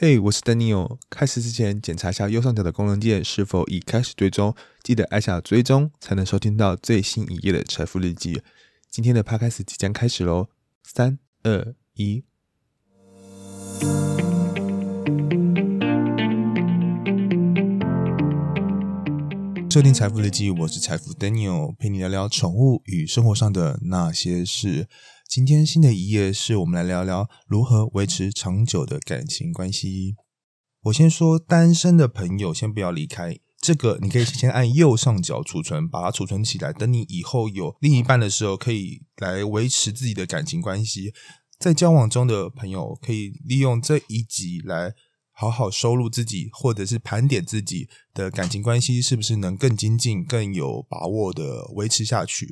嘿，我是 Daniel。开始之前，检查一下右上角的功能键是否已开始追踪，记得按下追踪，才能收听到最新一页的财富日记。今天的 Podcast 即将开始喽！三、二、一。收听财富日记，我是财富 Daniel，陪你聊聊宠物与生活上的那些事。今天新的一页是我们来聊聊如何维持长久的感情关系。我先说单身的朋友先不要离开，这个你可以先按右上角储存，把它储存起来，等你以后有另一半的时候，可以来维持自己的感情关系。在交往中的朋友可以利用这一集来好好收录自己，或者是盘点自己的感情关系是不是能更精进、更有把握的维持下去。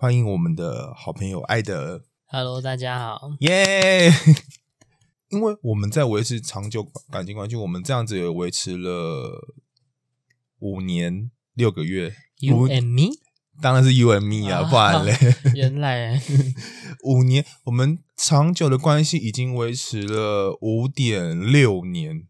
欢迎我们的好朋友艾德，Hello，大家好，耶！因为我们在维持长久感情关系，我们这样子也维持了五年六个月。You and me，当然是 You and me 啊，不然嘞。原来 五年，我们长久的关系已经维持了五点六年。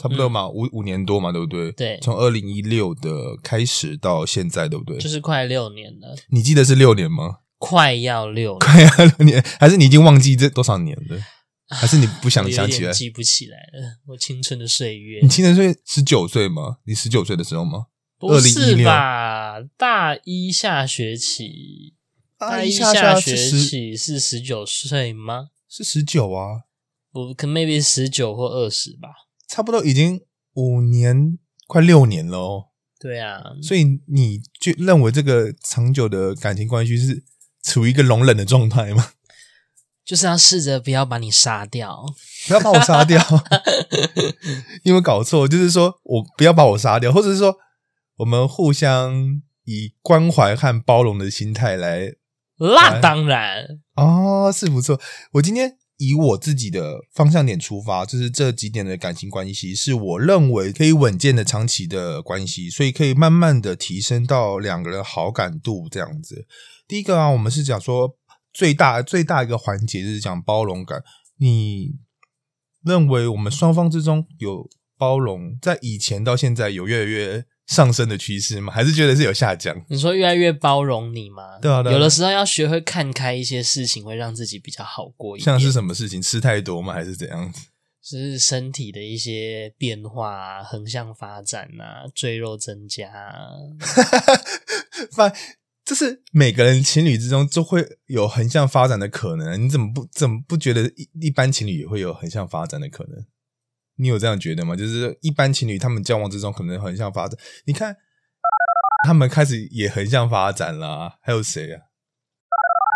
差不多嘛，五五年多嘛，对不对？对，从二零一六的开始到现在，对不对？就是快六年了。你记得是六年吗？快要六，快要六年，还是你已经忘记这多少年了？还是你不想想起来？记不起来了。我青春的岁月，你青春岁十九岁吗？你十九岁的时候吗？不是吧？大一下学期，大一下学期是十九岁吗？是十九啊，我，可 maybe 十九或二十吧。差不多已经五年，快六年了哦。对啊，所以你就认为这个长久的感情关系是处于一个容忍的状态吗？就是要试着不要把你杀掉，不要把我杀掉。因为搞错，就是说我不要把我杀掉，或者是说我们互相以关怀和包容的心态来。那当然哦，是不错。我今天。以我自己的方向点出发，就是这几点的感情关系，是我认为可以稳健的长期的关系，所以可以慢慢的提升到两个人好感度这样子。第一个啊，我们是讲说最大最大一个环节就是讲包容感。你认为我们双方之中有包容，在以前到现在有越来越。上升的趋势吗？还是觉得是有下降？你说越来越包容你吗？对啊，有的时候要学会看开一些事情，会让自己比较好过一点。像是什么事情？吃太多吗？还是怎样子？是身体的一些变化，横向发展啊，赘肉增加。发，这是每个人情侣之中都会有横向发展的可能。你怎么不怎么不觉得一一般情侣也会有横向发展的可能？你有这样觉得吗？就是一般情侣他们交往之中可能横向发展，你看他们开始也横向发展了，还有谁啊？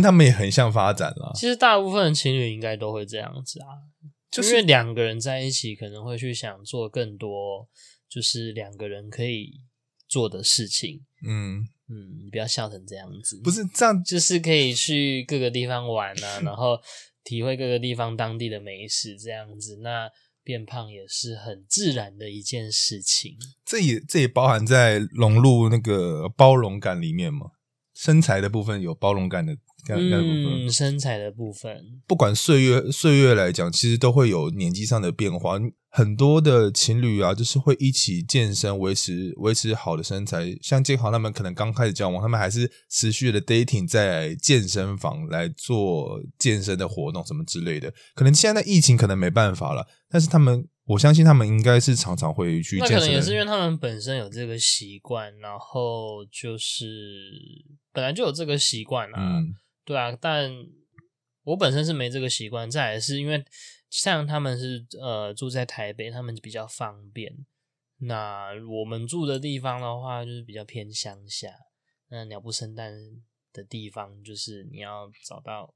他们也横向发展了。其实大部分的情侣应该都会这样子啊，就是两个人在一起可能会去想做更多，就是两个人可以做的事情。嗯嗯，你不要笑成这样子，不是这样，就是可以去各个地方玩啊，然后体会各个地方当地的美食这样子。那变胖也是很自然的一件事情，这也这也包含在融入那个包容感里面嘛。身材的部分有包容感的。嗯，身材的部分，不管岁月岁月来讲，其实都会有年纪上的变化。很多的情侣啊，就是会一起健身，维持维持好的身材。像建豪他们可能刚开始交往，他们还是持续的 dating 在健身房来做健身的活动什么之类的。可能现在疫情可能没办法了，但是他们我相信他们应该是常常会去。那可能也是因为他们本身有这个习惯，然后就是本来就有这个习惯啊。对啊，但我本身是没这个习惯。再来是因为像他们是呃住在台北，他们比较方便。那我们住的地方的话，就是比较偏乡下。那鸟不生蛋的地方，就是你要找到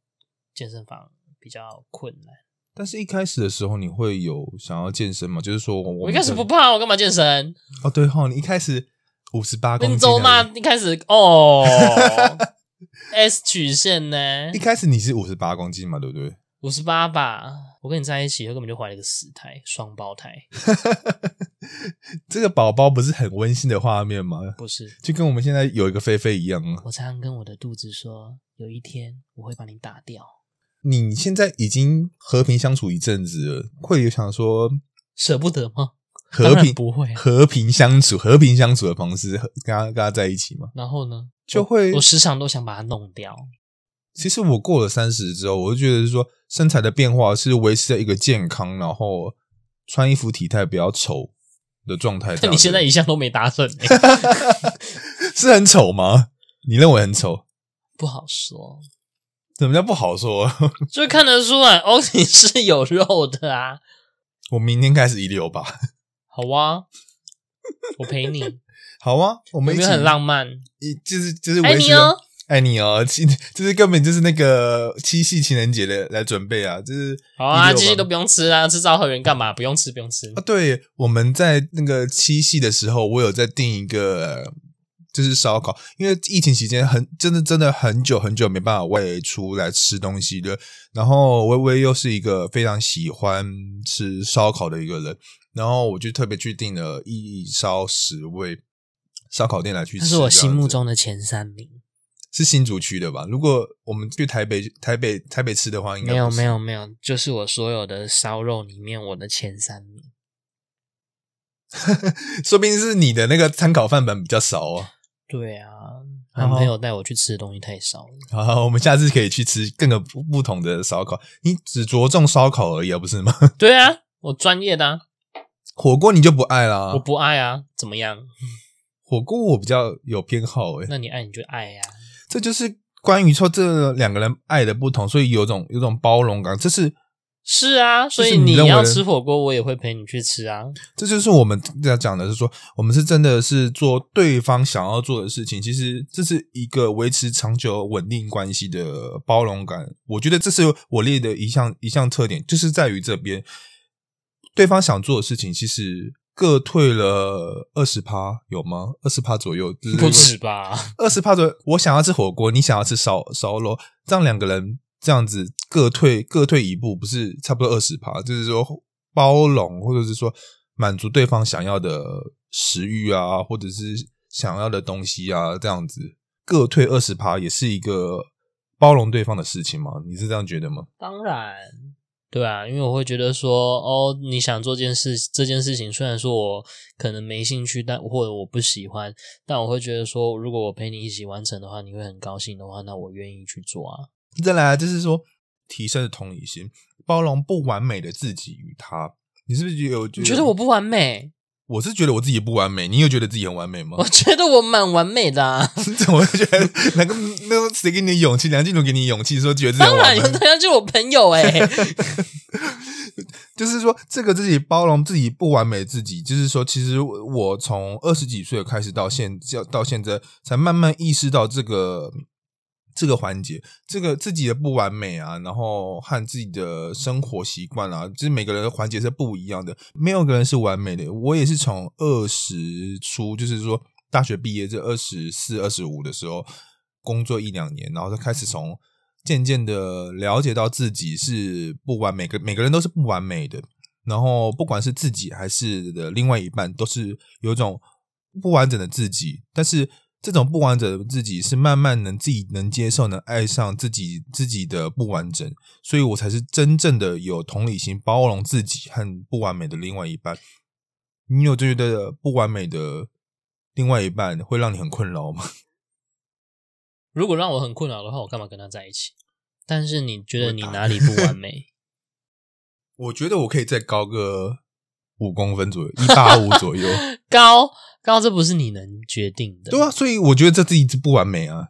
健身房比较困难。但是一开始的时候，你会有想要健身吗？就是说我一开始不胖，我干嘛健身？哦，对哈，你一开始五十八公斤，周吗？一开始哦。S 曲线呢？一开始你是五十八公斤嘛，对不对？五十八吧。我跟你在一起，我根本就怀了一个死胎，双胞胎。这个宝宝不是很温馨的画面吗？不是，就跟我们现在有一个菲菲一样啊。我常常跟我的肚子说，有一天我会把你打掉。你现在已经和平相处一阵子了，会有想说舍不得吗？和平不会和平相处，和平相处的方式跟他跟他在一起嘛？然后呢，就会我时常都想把它弄掉。其实我过了三十之后，我就觉得是说身材的变化是维持在一个健康，然后穿衣服体态比较丑的状态。你现在一向都没达成，是很丑吗？你认为很丑？不好说。怎么叫不好说？就看得出来，哦你是有肉的啊。我明天开始一六吧。好啊，我陪你。好啊，我们一起很浪漫。一就是就是爱你哦，爱你哦，七就是根本就是那个七夕情人节的来准备啊，就是好啊，七夕都不用吃啊，吃昭和园干嘛？不用吃，不用吃啊。对，我们在那个七夕的时候，我有在订一个就是烧烤，因为疫情期间很真的真的很久很久没办法外出来吃东西的。然后微微又是一个非常喜欢吃烧烤的一个人。然后我就特别去订了一烧十味烧烤店来去吃，这是我心目中的前三名，是新竹区的吧？如果我们去台北、台北、台北吃的话，应该没有、没有、没有，就是我所有的烧肉里面我的前三名，说不定是你的那个参考范本比较少啊。对啊，男朋友带我去吃的东西太少了。好，我们下次可以去吃更个不同的烧烤。你只着重烧烤而已啊，不是吗？对啊，我专业的。火锅你就不爱啦？我不爱啊，怎么样？火锅我比较有偏好诶。那你爱你就爱呀。这就是关于说这两个人爱的不同，所以有种有种包容感。这是是啊，所以你要吃火锅，我也会陪你去吃啊。这就是我们在讲的是说，我们是真的是做对方想要做的事情。其实这是一个维持长久稳定关系的包容感。我觉得这是我列的一项一项特点，就是在于这边。对方想做的事情，其实各退了二十趴，有吗？二十趴左右，不止吧？二十趴左右。我想要吃火锅，你想要吃烧烧肉，这样两个人这样子各退各退一步，不是差不多二十趴？就是说包容，或者是说满足对方想要的食欲啊，或者是想要的东西啊，这样子各退二十趴，也是一个包容对方的事情吗？你是这样觉得吗？当然。对啊，因为我会觉得说，哦，你想做件事，这件事情虽然说我可能没兴趣，但或者我不喜欢，但我会觉得说，如果我陪你一起完成的话，你会很高兴的话，那我愿意去做啊。再来就是说，提升的同理心，包容不完美的自己与他，你是不是有？你觉得我不完美？我是觉得我自己不完美，你有觉得自己很完美吗？我觉得我蛮完美的。怎么会觉得那个那个谁给你勇气？梁静茹给你勇气，说觉得自己当然，梁静就我朋友哎。就是说，这个自己包容自己不完美自己，就是说，其实我从二十几岁开始到现到现在，才慢慢意识到这个。这个环节，这个自己的不完美啊，然后和自己的生活习惯啊，就是每个人的环节是不一样的，没有个人是完美的。我也是从二十出，就是说大学毕业这二十四、二十五的时候，工作一两年，然后就开始从渐渐的了解到自己是不完美，个每个人都是不完美的。然后不管是自己还是的另外一半，都是有种不完整的自己，但是。这种不完整的自己是慢慢能自己能接受，能爱上自己自己的不完整，所以我才是真正的有同理心，包容自己和不完美的另外一半。你有觉得不完美的另外一半会让你很困扰吗？如果让我很困扰的话，我干嘛跟他在一起？但是你觉得你哪里不完美？我觉得我可以再高个五公分左右，一八五左右 高。高，这不是你能决定的。对啊，所以我觉得这自己是不完美啊，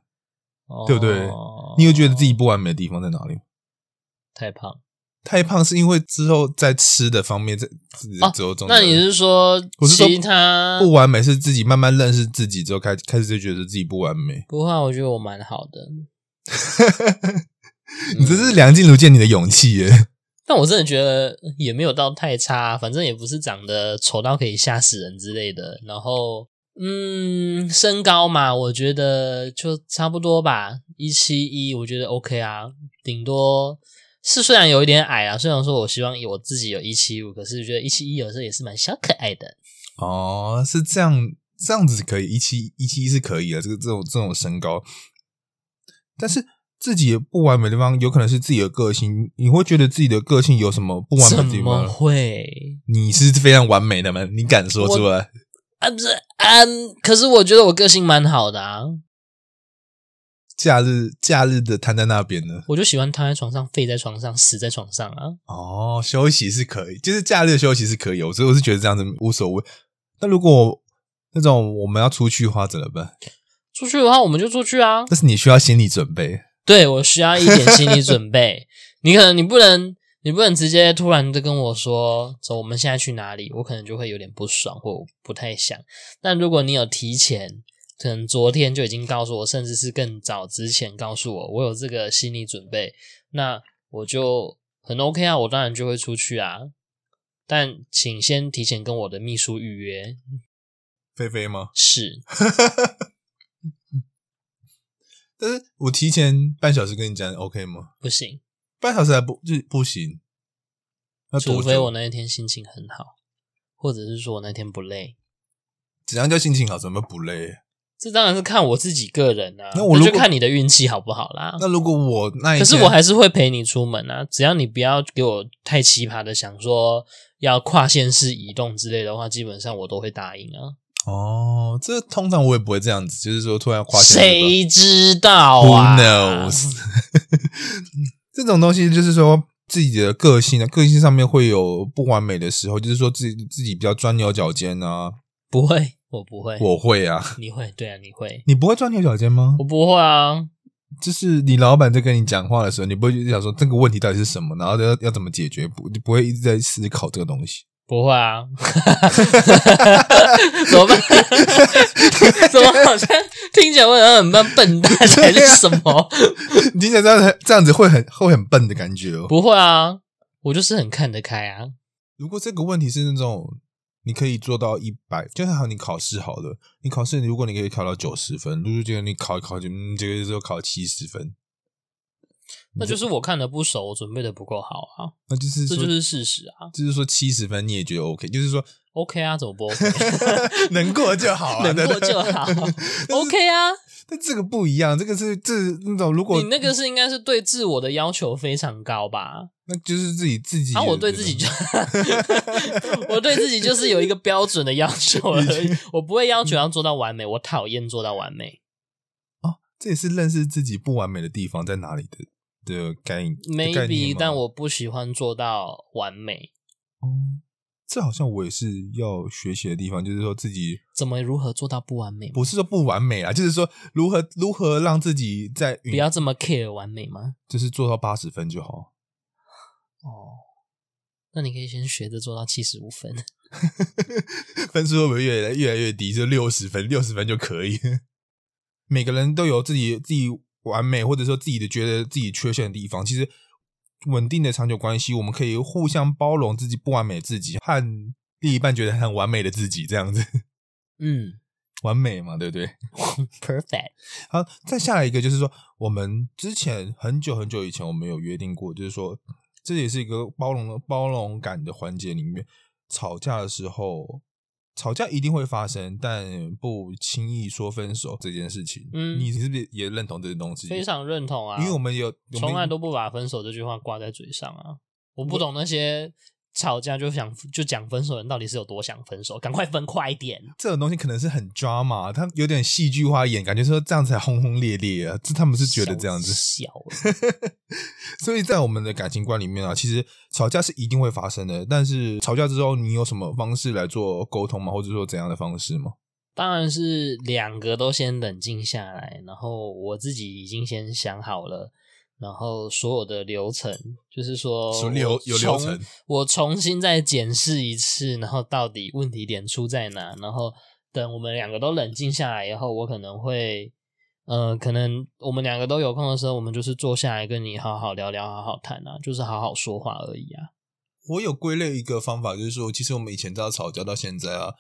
对不对？你有觉得自己不完美的地方在哪里？太胖，太胖是因为之后在吃的方面在着重。那你是说，其他不完美是自己慢慢认识自己之后开开始就觉得自己不完美？不会，我觉得我蛮好的。你这是梁静茹见你的勇气耶。但我真的觉得也没有到太差，反正也不是长得丑到可以吓死人之类的。然后，嗯，身高嘛，我觉得就差不多吧，一七一，我觉得 OK 啊。顶多是虽然有一点矮啊，虽然说我希望我自己有一七五，可是觉得一七一有时候也是蛮小可爱的。哦，是这样，这样子可以，一七一七一是可以的，这个这种这种身高。但是自己不完美的地方，有可能是自己的个性。你会觉得自己的个性有什么不完美的地方？会？你是非常完美的吗？你敢说出来？啊，不是嗯，可是我觉得我个性蛮好的啊。假日假日的瘫在那边呢，我就喜欢躺在床上，废在床上，死在床上啊。哦，休息是可以，就是假日休息是可以，所以我是觉得这样子无所谓。那如果那种我们要出去的话怎么办？出去的话我们就出去啊。但是你需要心理准备，对我需要一点心理准备。你可能你不能你不能直接突然的跟我说走，我们现在去哪里？我可能就会有点不爽或不太想。但如果你有提前。可能昨天就已经告诉我，甚至是更早之前告诉我，我有这个心理准备，那我就很 OK 啊，我当然就会出去啊。但请先提前跟我的秘书预约。菲菲吗？是。但是我提前半小时跟你讲，OK 吗？不行，半小时还不就不行。除非我那一天心情很好，或者是说我那天不累。怎样叫心情好？怎么不累？这当然是看我自己个人啊，那我就看你的运气好不好啦。那如果我那，可是我还是会陪你出门啊，只要你不要给我太奇葩的想说要跨县市移动之类的话，基本上我都会答应啊。哦，这通常我也不会这样子，就是说突然跨县，谁知道啊？Who knows？这种东西就是说自己的个性啊，个性上面会有不完美的时候，就是说自己自己比较钻牛角尖啊，不会。我不会，我会啊！你会，对啊，你会，你不会钻牛角尖吗？我不会啊，就是你老板在跟你讲话的时候，你不会就想说这个问题到底是什么，然后要要怎么解决？不，你不会一直在思考这个东西。不会啊，怎么办？怎么好像听起来会很笨笨蛋还是什么？听起来这样这样子会很会很笨的感觉哦。不会啊，我就是很看得开啊。如果这个问题是那种。你可以做到一百，就好你考试好了，你考试如果你可以考到九十分，如果觉得你考一考就嗯，这个时候考七十分，那就是我看的不熟，我准备的不够好啊。那就是这就是事实啊。就是说七十分你也觉得 OK，就是说 OK 啊，怎么不 OK？能过就好，能过就好，OK 啊。但这个不一样，这个是这那种如果你那个是应该是对自我的要求非常高吧？那就是自己自己。啊，我对自己就，我对自己就是有一个标准的要求而已，我不会要求要做到完美，我讨厌做到完美。哦，这也是认识自己不完美的地方在哪里的的概念 maybe，但我不喜欢做到完美。哦。这好像我也是要学习的地方，就是说自己怎么如何做到不完美？不是说不完美啊，就是说如何如何让自己在不要这么 care 完美吗？就是做到八十分就好。哦，那你可以先学着做到七十五分，分数会不会越来越来越低？就六十分，六十分就可以。每个人都有自己自己完美，或者说自己的觉得自己缺陷的地方，其实。稳定的长久关系，我们可以互相包容自己不完美自己，和另一半觉得很完美的自己，这样子。嗯，完美嘛，对不对？Perfect。好，再下来一个就是说，我们之前很久很久以前，我们有约定过，就是说，这也是一个包容包容感的环节里面，吵架的时候。吵架一定会发生，但不轻易说分手这件事情。嗯，你是不是也认同这些东西？非常认同啊，因为我们有从来都不把分手这句话挂在嘴上啊。我不懂那些。吵架就想就讲分手的人到底是有多想分手？赶快分快一点！这种东西可能是很抓嘛，他有点戏剧化演，感觉说这样才轰轰烈烈啊！这他们是觉得这样子笑。所以在我们的感情观里面啊，其实吵架是一定会发生的。但是吵架之后，你有什么方式来做沟通吗？或者说怎样的方式吗？当然是两个都先冷静下来，然后我自己已经先想好了。然后所有的流程，就是说，有有流程，我重新再检视一次，然后到底问题点出在哪？然后等我们两个都冷静下来以后，我可能会，呃，可能我们两个都有空的时候，我们就是坐下来跟你好好聊聊，好好谈啊，就是好好说话而已啊。我有归类一个方法，就是说，其实我们以前都要吵架到现在啊，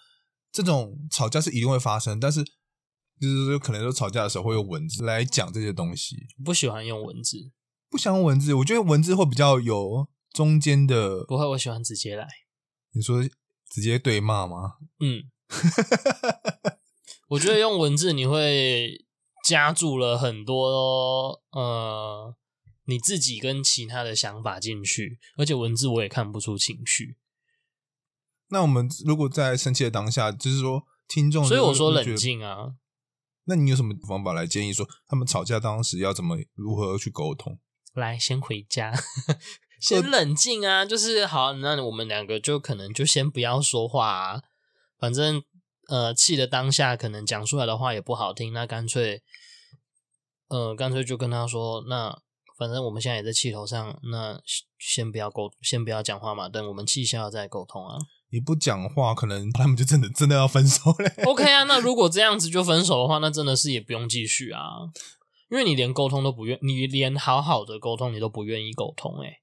这种吵架是一定会发生，但是。就是说，可能说吵架的时候会用文字来讲这些东西。不喜欢用文字，不喜欢文字。我觉得文字会比较有中间的。不会，我喜欢直接来。你说直接对骂吗？嗯，我觉得用文字你会加注了很多呃你自己跟其他的想法进去，而且文字我也看不出情绪。那我们如果在生气的当下，就是说听众，所以我说冷静啊。那你有什么方法来建议说他们吵架当时要怎么如何去沟通？来，先回家，先冷静啊。就是好，那我们两个就可能就先不要说话啊。反正呃，气的当下可能讲出来的话也不好听，那干脆呃，干脆就跟他说，那反正我们现在也在气头上，那先不要沟，先不要讲话嘛，等我们气消了再沟通啊。你不讲话，可能他们就真的真的要分手嘞。OK 啊，那如果这样子就分手的话，那真的是也不用继续啊，因为你连沟通都不愿，你连好好的沟通你都不愿意沟通哎。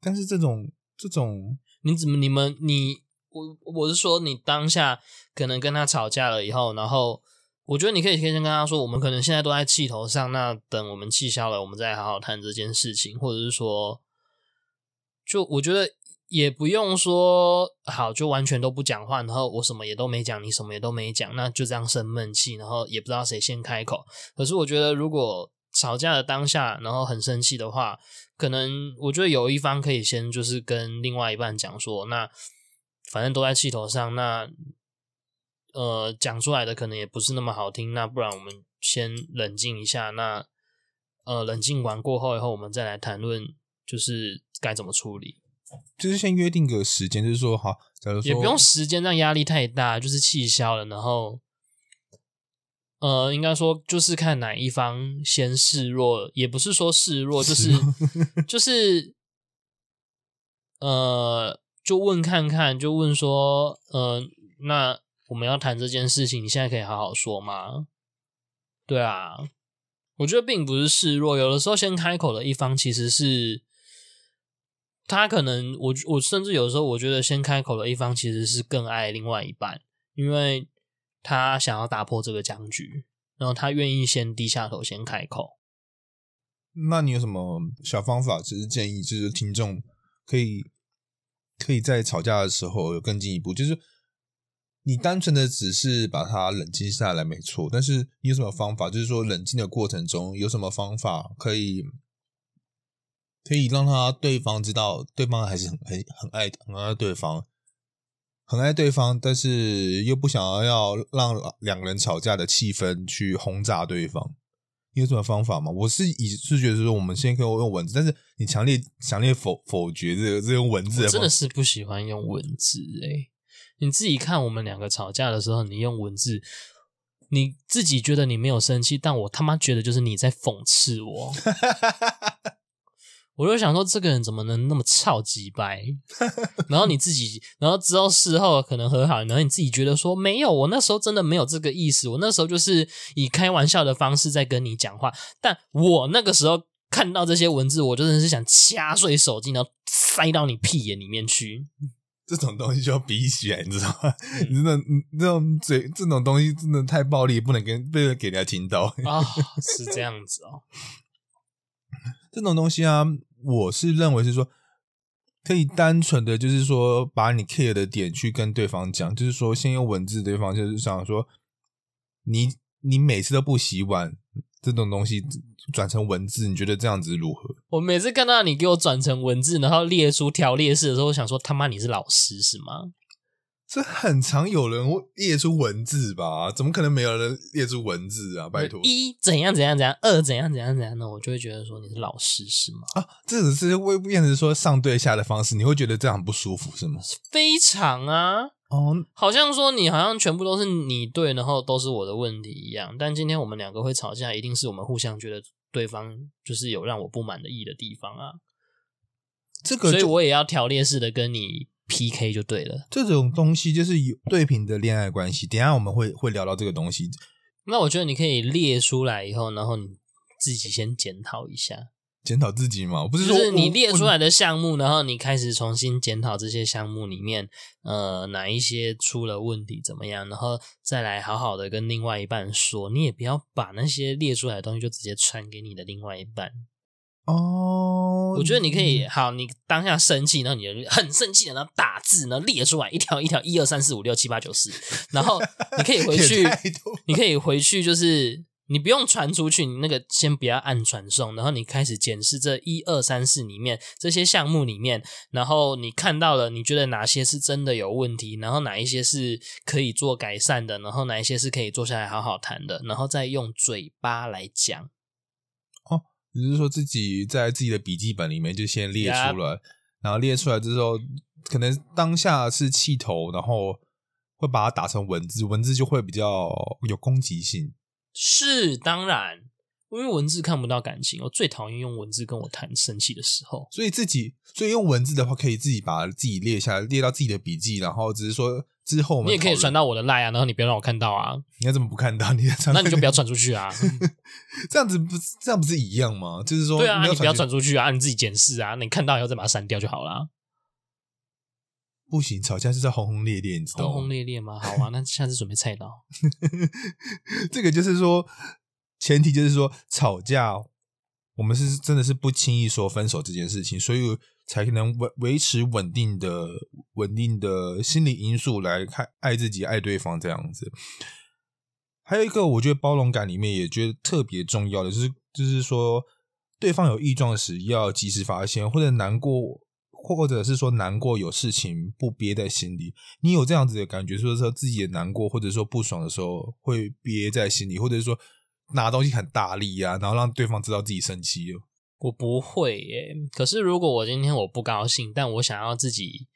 但是这种这种，你怎么你们你我我是说，你当下可能跟他吵架了以后，然后我觉得你可以先跟他说，我们可能现在都在气头上，那等我们气消了，我们再好好谈这件事情，或者是说，就我觉得。也不用说好，就完全都不讲话，然后我什么也都没讲，你什么也都没讲，那就这样生闷气，然后也不知道谁先开口。可是我觉得，如果吵架的当下，然后很生气的话，可能我觉得有一方可以先就是跟另外一半讲说，那反正都在气头上，那呃讲出来的可能也不是那么好听，那不然我们先冷静一下，那呃冷静完过后以后，我们再来谈论就是该怎么处理。就是先约定个时间，就是说好，假如说也不用时间，让压力太大，就是气消了，然后，呃，应该说就是看哪一方先示弱，也不是说示弱，就是就是，呃，就问看看，就问说，呃，那我们要谈这件事情，你现在可以好好说吗？对啊，我觉得并不是示弱，有的时候先开口的一方其实是。他可能，我我甚至有时候我觉得，先开口的一方其实是更爱另外一半，因为他想要打破这个僵局，然后他愿意先低下头，先开口。那你有什么小方法？其实建议就是听众可以可以在吵架的时候有更进一步，就是你单纯的只是把他冷静下来没错，但是你有什么方法？就是说冷静的过程中有什么方法可以？可以让他对方知道，对方还是很很很爱很爱对方，很爱对方，但是又不想要要让两个人吵架的气氛去轰炸对方。你有什么方法吗？我是以是觉得说，我们现在可以用文字，但是你强烈强烈否否决这个这用文字，我真的是不喜欢用文字哎。你自己看，我们两个吵架的时候，你用文字，你自己觉得你没有生气，但我他妈觉得就是你在讽刺我。我就想说，这个人怎么能那么超级白？然后你自己，然后之后事后可能和好，然后你自己觉得说没有，我那时候真的没有这个意思，我那时候就是以开玩笑的方式在跟你讲话。但我那个时候看到这些文字，我真的是想掐碎手机，然后塞到你屁眼里面去。这种东西就要比起来，你知道吗？你真的，这种嘴这种东西真的太暴力，不能跟被人给人家听到啊！是这样子哦，这种东西啊。我是认为是说，可以单纯的就是说，把你 care 的点去跟对方讲，就是说，先用文字，对方就是想说，你你每次都不洗碗这种东西转成文字，你觉得这样子如何？我每次看到你给我转成文字，然后列出条列式的时候，我想说，他妈你是老师是吗？这很常有人列出文字吧？怎么可能没有人列出文字啊？拜托，一怎样怎样怎样，二怎样怎样怎样，呢我就会觉得说你是老师是吗？啊，这只是会变成说上对下的方式，你会觉得这样很不舒服是吗？非常啊，哦，好像说你好像全部都是你对，然后都是我的问题一样。但今天我们两个会吵架，一定是我们互相觉得对方就是有让我不满的意的地方啊。这个，所以我也要条列式的跟你。P.K. 就对了，这种东西就是有对平的恋爱关系。等下我们会会聊到这个东西。那我觉得你可以列出来以后，然后你自己先检讨一下，检讨自己嘛？不是说你列出来的项目，然后你开始重新检讨这些项目里面，呃，哪一些出了问题，怎么样？然后再来好好的跟另外一半说。你也不要把那些列出来的东西就直接传给你的另外一半。哦，我觉得你可以好，你当下生气，然后你很生气的，然后打字，然后列出来一条一条，一二三四五六七八九十，然后你可以回去，你可以回去，就是你不用传出去，你那个先不要按传送，然后你开始检视这一二三四里面这些项目里面，然后你看到了，你觉得哪些是真的有问题，然后哪一些是可以做改善的，然后哪一些是可以坐下来好好谈的，然后再用嘴巴来讲。哦，你是说自己在自己的笔记本里面就先列出来，然后列出来之后，可能当下是气头，然后会把它打成文字，文字就会比较有攻击性。是当然，因为文字看不到感情，我最讨厌用文字跟我谈生气的时候。所以自己，所以用文字的话，可以自己把自己列下来，列到自己的笔记，然后只是说之后你也可以传到我的赖啊，然后你不要让我看到啊。你要怎么不看到？你那你就不要传出去啊。这样子不这样不是一样吗？就是说，对啊，你不要传出去啊，你自己检视啊，你看到以后再把它删掉就好了。不行，吵架是在轰轰烈烈，你知道吗？轰轰烈烈吗？好啊，那下次准备菜刀。这个就是说，前提就是说，吵架我们是真的是不轻易说分手这件事情，所以才能维维持稳定的、稳定的心理因素来看爱自己、爱对方这样子。还有一个，我觉得包容感里面也觉得特别重要的，就是就是说，对方有异状时要及时发现，或者难过。或者是说难过有事情不憋在心里，你有这样子的感觉，说说自己也难过或者说不爽的时候会憋在心里，或者是说拿东西很大力呀，然后让对方知道自己生气。我不会耶，可是如果我今天我不高兴，但我想要自己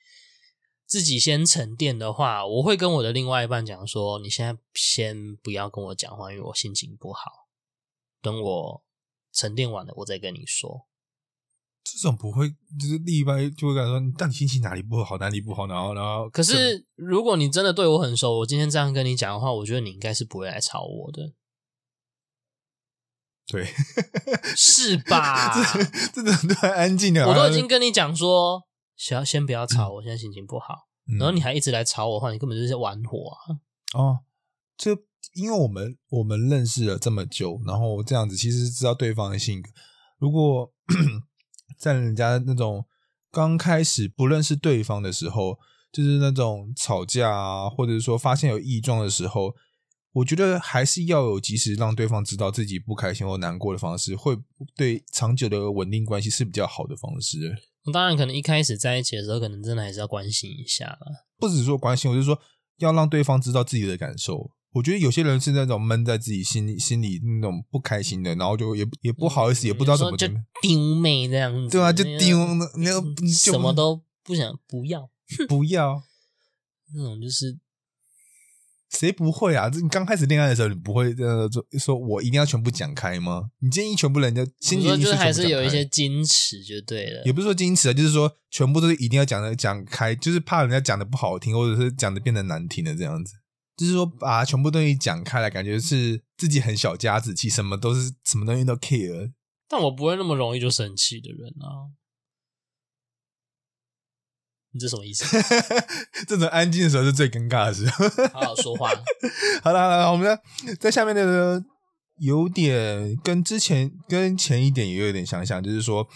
自己先沉淀的话，我会跟我的另外一半讲说：你现在先不要跟我讲话，因为我心情不好，等我沉淀完了，我再跟你说。这种不会，就是另一半就会感说，你到底心情哪里不好，哪里不好，然后，然后。可是，如果你真的对我很熟，我今天这样跟你讲的话，我觉得你应该是不会来吵我的。对，是吧？这种都安静了，我都已经跟你讲说，先先不要吵，我现在心情不好，然后你还一直来吵我的话，你根本就是在玩火啊！哦，这因为我们我们认识了这么久，然后这样子其实知道对方的性格，如果。在人家那种刚开始不认识对方的时候，就是那种吵架啊，或者说发现有异状的时候，我觉得还是要有及时让对方知道自己不开心或难过的方式，会对长久的稳定关系是比较好的方式。当然，可能一开始在一起的时候，可能真的还是要关心一下了。不只是说关心，我就说要让对方知道自己的感受。我觉得有些人是那种闷在自己心里心里那种不开心的，然后就也也不好意思，也不知道怎么就丢妹这样子，对啊，就丢，你要什么都不想，不要，不要，那种就是谁不会啊？这你刚开始恋爱的时候，你不会呃说说我一定要全部讲开吗？你建议全部人家心里就是还是有一些矜持就对了，也不是说矜持啊，就是说全部都是一定要讲的讲开，就是怕人家讲的不好听，或者是讲的变得难听的这样子。就是说，把全部东西讲开来，感觉是自己很小家子气，什么都是什么东西都 care。但我不会那么容易就生气的人啊！你这什么意思？这种安静的时候是最尴尬的时候。好好说话。好 了好了，我们在下面的有点跟之前跟前一点也有点相像，就是说，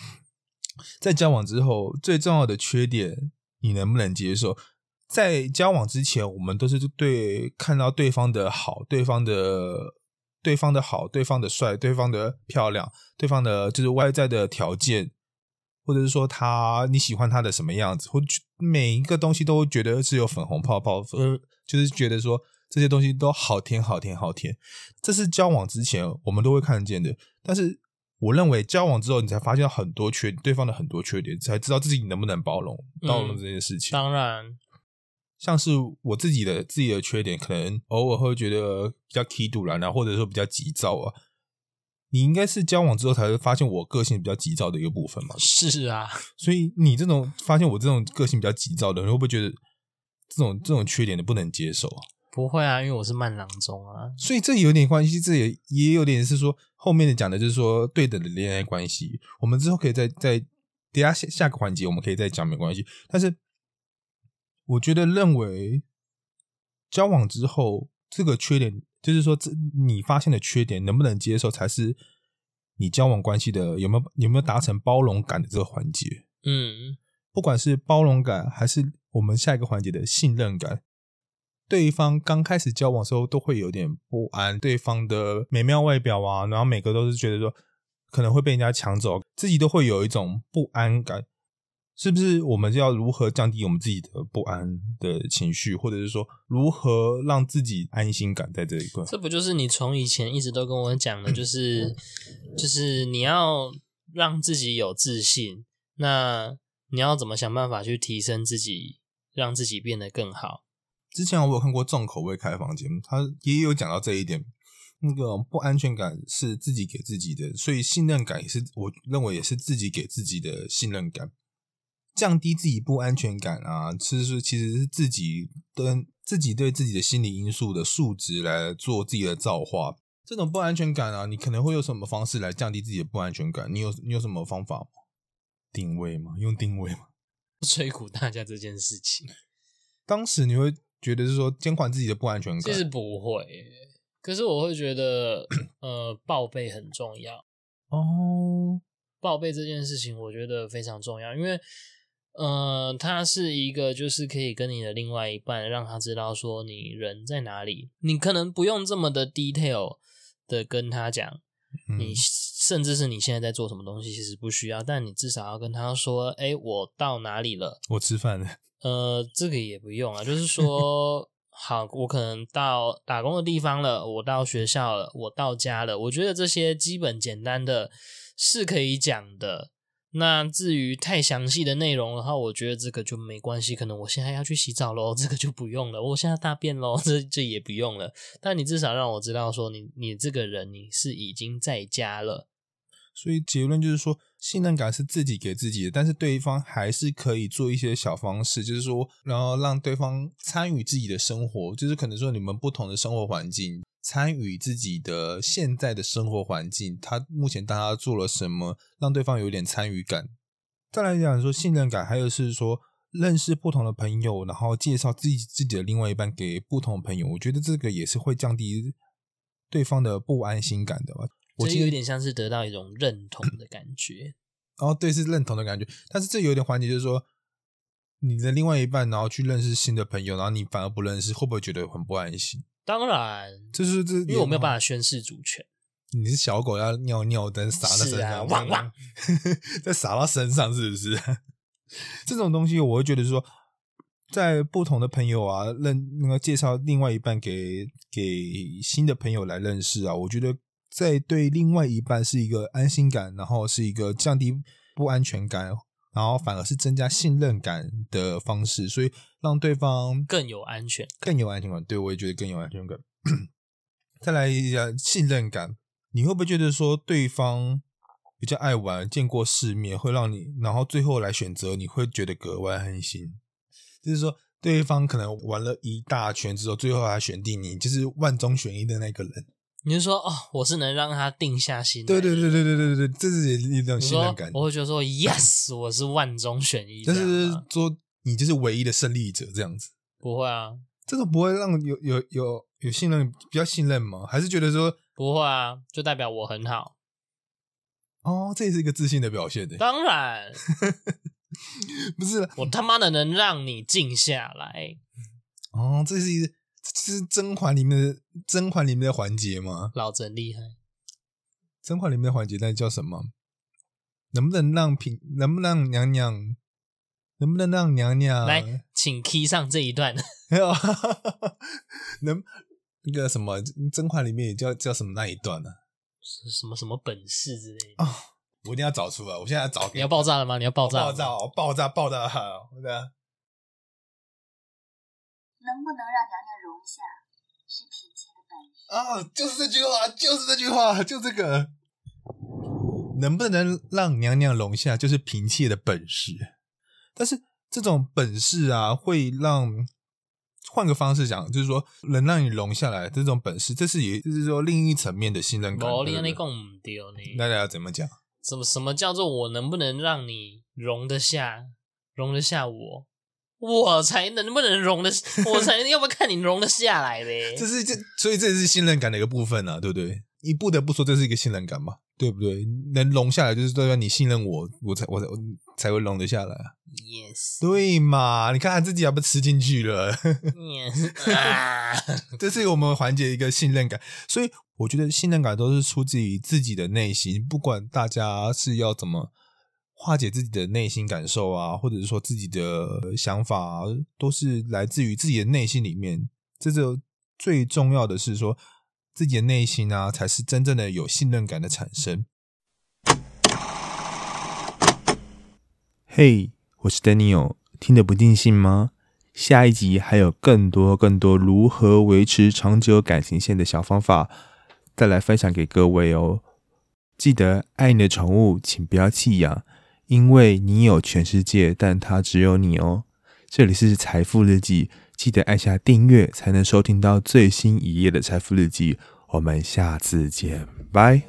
在交往之后最重要的缺点，你能不能接受？在交往之前，我们都是对看到对方的好，对方的对方的好，对方的帅，对方的漂亮，对方的就是外在的条件，或者是说他你喜欢他的什么样子，或每一个东西都觉得是有粉红泡泡，呃，就是觉得说这些东西都好甜好甜好甜，这是交往之前我们都会看见的。但是我认为交往之后，你才发现很多缺对方的很多缺点，才知道自己能不能包容包容这件事情。当然。像是我自己的自己的缺点，可能偶尔会觉得比较气度然后或者说比较急躁啊。你应该是交往之后才会发现我个性比较急躁的一个部分嘛？是啊，所以你这种发现我这种个性比较急躁的，人，会不会觉得这种这种缺点的不能接受啊？不会啊，因为我是慢郎中啊，所以这有点关系，这也也有点是说后面的讲的就是说对等的恋爱关系。我们之后可以再再等下下下个环节，我们可以再讲没关系，但是。我觉得认为交往之后，这个缺点就是说，这你发现的缺点能不能接受，才是你交往关系的有没有有没有达成包容感的这个环节。嗯，不管是包容感，还是我们下一个环节的信任感，对方刚开始交往的时候都会有点不安，对方的美妙外表啊，然后每个都是觉得说可能会被人家抢走，自己都会有一种不安感。是不是我们要如何降低我们自己的不安的情绪，或者是说如何让自己安心感在这一块？这不就是你从以前一直都跟我讲的，就是就是你要让自己有自信，那你要怎么想办法去提升自己，让自己变得更好？之前我有看过重口味开房节目，他也有讲到这一点，那个不安全感是自己给自己的，所以信任感也是我认为也是自己给自己的信任感。降低自己不安全感啊，其实其实是自己跟自己对自己的心理因素的数值来做自己的造化。这种不安全感啊，你可能会有什么方式来降低自己的不安全感？你有你有什么方法吗？定位吗？用定位吗？摧苦大家这件事情，当时你会觉得是说监管自己的不安全感？其实不会，可是我会觉得，呃，报备很重要哦。报备这件事情，我觉得非常重要，因为。呃，它是一个，就是可以跟你的另外一半，让他知道说你人在哪里。你可能不用这么的 detail 的跟他讲，你甚至是你现在在做什么东西，其实不需要。但你至少要跟他说，哎，我到哪里了？我吃饭了。呃，这个也不用啊，就是说，好，我可能到打工的地方了，我到学校了，我到家了。我觉得这些基本简单的是可以讲的。那至于太详细的内容的话，我觉得这个就没关系。可能我现在要去洗澡喽，这个就不用了。我现在大便喽，这这也不用了。但你至少让我知道说，你你这个人你是已经在家了。所以结论就是说，信任感是自己给自己的，但是对方还是可以做一些小方式，就是说，然后让对方参与自己的生活，就是可能说你们不同的生活环境。参与自己的现在的生活环境，他目前大家做了什么，让对方有点参与感。再来讲说信任感，还有是说认识不同的朋友，然后介绍自己自己的另外一半给不同的朋友，我觉得这个也是会降低对方的不安心感的吧。我觉得有点像是得到一种认同的感觉。哦，对，是认同的感觉。但是这有点环节，就是说你的另外一半，然后去认识新的朋友，然后你反而不认识，会不会觉得很不安心？当然，就是这，因为我没有办法宣誓主权。你是小狗要尿尿，等撒在身上，汪汪，再撒到身上，是 不是？这种东西，我会觉得说，在不同的朋友啊，认那个介绍另外一半给给新的朋友来认识啊，我觉得在对另外一半是一个安心感，然后是一个降低不安全感。然后反而是增加信任感的方式，所以让对方更有安全，更有安全感。对我也觉得更有安全感。再来一下信任感，你会不会觉得说对方比较爱玩、见过世面，会让你，然后最后来选择，你会觉得格外安心？就是说，对方可能玩了一大圈之后，最后还选定你，就是万中选一的那个人。你是说哦，我是能让他定下心？对对对对对对对这是一种信任感。我会觉得说，yes，我是万中选一。但是说你就是唯一的胜利者这样子。不会啊，这个不会让有有有有信任比较信任吗？还是觉得说不会啊，就代表我很好。哦，这也是一个自信的表现的。当然，不是我他妈的能让你静下来。哦，这是一这。是甄嬛里面的甄嬛里面的环节吗？老真厉害。甄嬛里面的环节那叫什么？能不能让平？能不能让娘娘？能不能让娘娘来？请 key 上这一段。能那个什么甄嬛里面也叫叫什么那一段呢？是什么什么本事之类的哦？我一定要找出来。我现在要找。你要爆炸了吗？你要爆炸？爆炸！爆炸！爆炸！我的。能不能让娘娘容？下是嫔妾的本事啊！就是这句话，就是这句话，就这个。能不能让娘娘容下，就是嫔妾的本事。但是这种本事啊，会让换个方式讲，就是说能让你容下来这种本事，这是也就是说另一层面的信任感。那要怎么讲？什么什么叫做我能不能让你容得下，容得下我？我才能不能容得，我才要不要看你容得下来呗？这是这，所以这是信任感的一个部分啊，对不对？你不得不说这是一个信任感嘛，对不对？能容下来就是代表你信任我，我才我才会容得下来。Yes，对嘛？你看他自己还不吃进去了。Yes，啊，这是我们缓解一个信任感，所以我觉得信任感都是出自于自己的内心，不管大家是要怎么化解自己的内心感受啊，或者是说自己的想法，都是来自于自己的内心里面。这就最重要的是说，自己的内心啊，才是真正的有信任感的产生。嘿，我是 Daniel，听得不尽兴吗？下一集还有更多更多如何维持长久感情线的小方法，再来分享给各位哦。记得爱你的宠物，请不要弃养，因为你有全世界，但它只有你哦。这里是财富日记。记得按下订阅，才能收听到最新一页的财富日记。我们下次见，拜。